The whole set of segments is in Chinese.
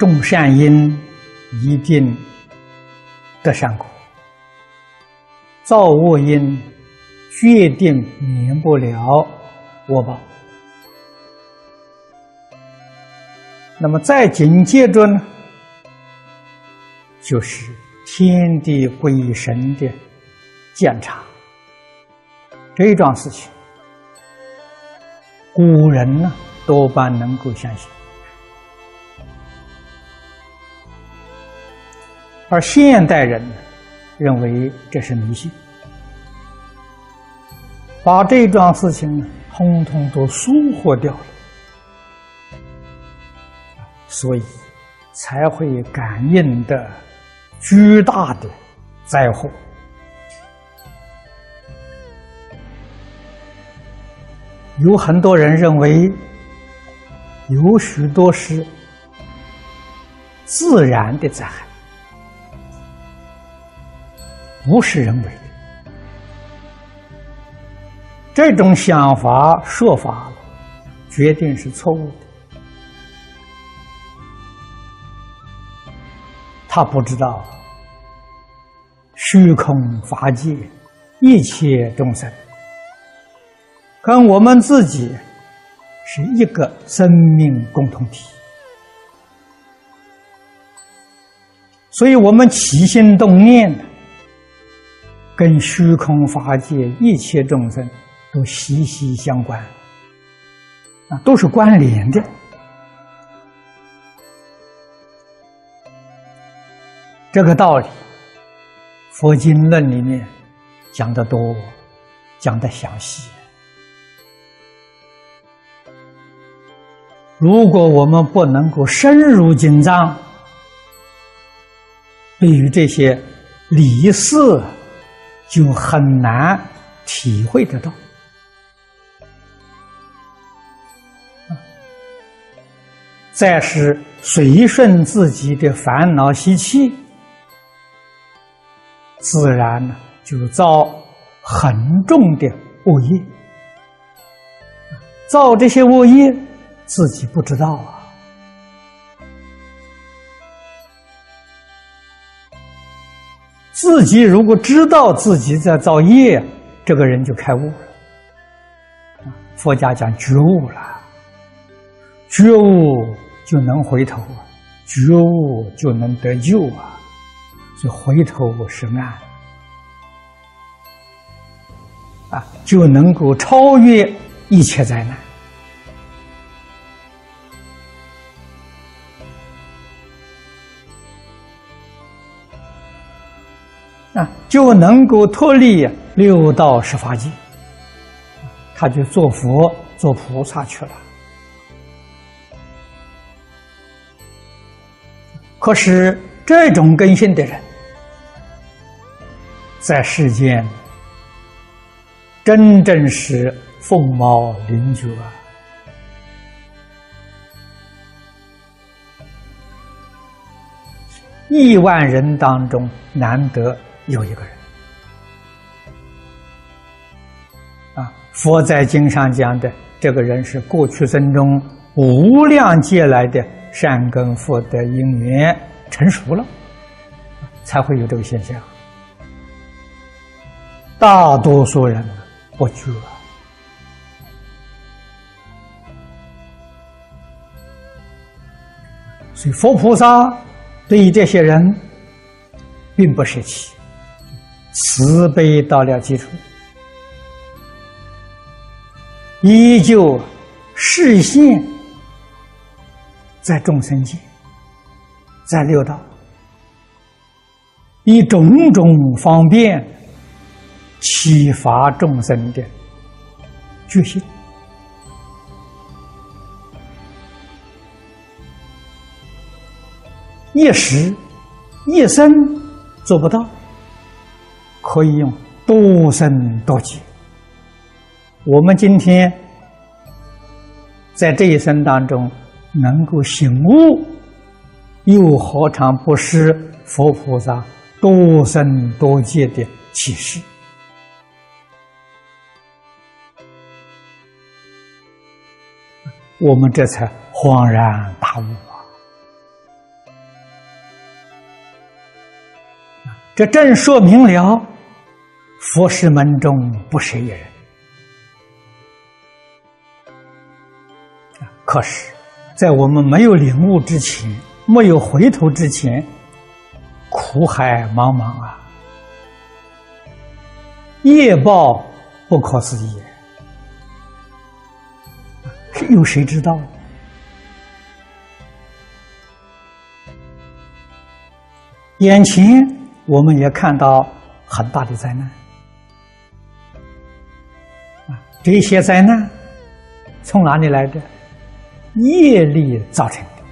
种善因一定得善果，造恶因决定免不了恶报。那么在境界中呢，就是天地鬼神的检查，这一桩事情，古人呢多半能够相信，而现代人呢认为这是迷信，把这桩事情呢通通都疏忽掉了。所以才会感应的巨大的灾祸。有很多人认为，有许多是自然的灾害，不是人为的。这种想法说法，决定是错误的。他不知道，虚空法界一切众生跟我们自己是一个生命共同体，所以我们起心动念跟虚空法界一切众生都息息相关，啊，都是关联的。这个道理，佛经论里面讲的多，讲的详细。如果我们不能够深入经藏，对于这些理事，就很难体会得到。再是随顺自己的烦恼习气。自然呢，就造很重的恶业，造这些恶业，自己不知道啊。自己如果知道自己在造业，这个人就开悟了。佛家讲觉悟了，觉悟就能回头，觉悟就能得救啊。就回头是岸，啊，就能够超越一切灾难，啊，就能够脱离六道十法界，他就做佛、做菩萨去了。可是这种根性的人。在世间，真正是凤毛麟角啊！亿万人当中，难得有一个人啊！佛在经上讲的，这个人是过去生中无量劫来的善根福德因缘成熟了，才会有这个现象。大多数人不觉，所以佛菩萨对于这些人并不舍弃，慈悲到了基础，依旧视现，在众生界，在六道，以种种方便。启发众生的决心，一时一生做不到，可以用多生多劫。我们今天在这一生当中能够醒悟，又何尝不是佛菩萨多生多劫的启示？我们这才恍然大悟啊！这正说明了，佛师门中不舍一人。可是，在我们没有领悟之前，没有回头之前，苦海茫茫啊，业报不可思议。有谁知道？眼前我们也看到很大的灾难这些灾难从哪里来的？业力造成的。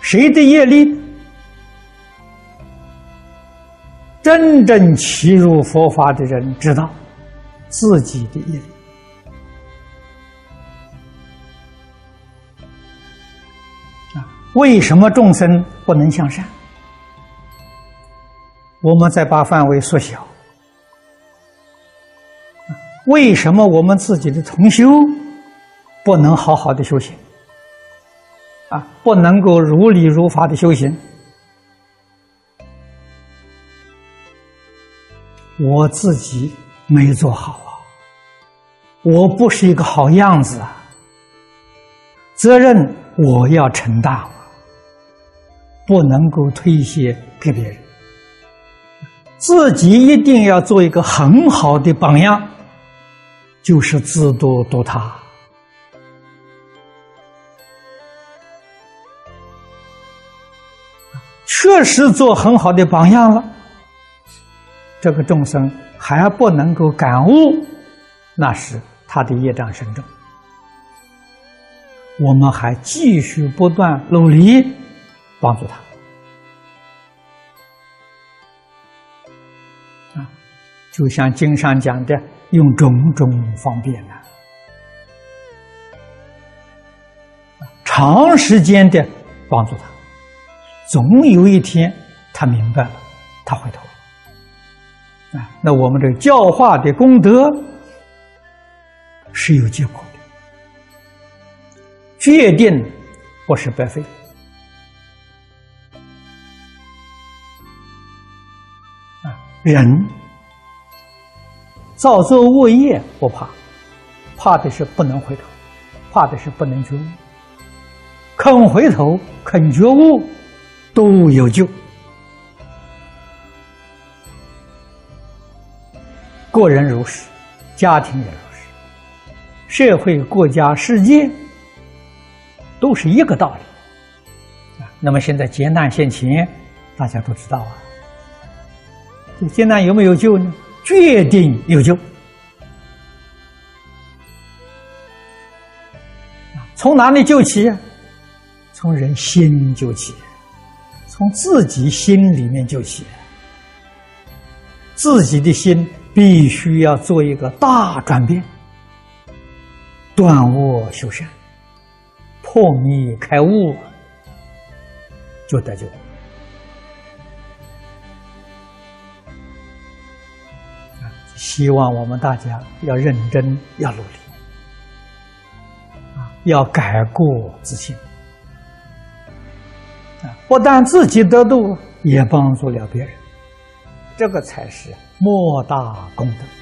谁的业力？真正契入佛法的人知道。自己的业力啊？为什么众生不能向善？我们再把范围缩小。为什么我们自己的同修不能好好的修行？啊，不能够如理如法的修行？我自己没做好啊。我不是一个好样子啊！责任我要承担，不能够推卸给别人。自己一定要做一个很好的榜样，就是自度度他。确实做很好的榜样了，这个众生还不能够感悟，那是。他的业障深重，我们还继续不断努力帮助他就像经上讲的，用种种方便啊，长时间的帮助他，总有一天他明白了，他回头啊！那我们这教化的功德。是有结果的，决定不是白费。啊，人造作恶业不怕，怕的是不能回头，怕的是不能觉悟。肯回头、肯觉悟，都有救。个人如是，家庭也如是。社会、国家、世界都是一个道理啊。那么现在劫难现前，大家都知道啊。这劫难有没有救呢？决定有救。从哪里救起？从人心救起，从自己心里面救起。自己的心必须要做一个大转变。断恶修善，破迷开悟，就得救。希望我们大家要认真，要努力，啊，要改过自新，啊，不但自己得度，也帮助了别人，这个才是莫大功德。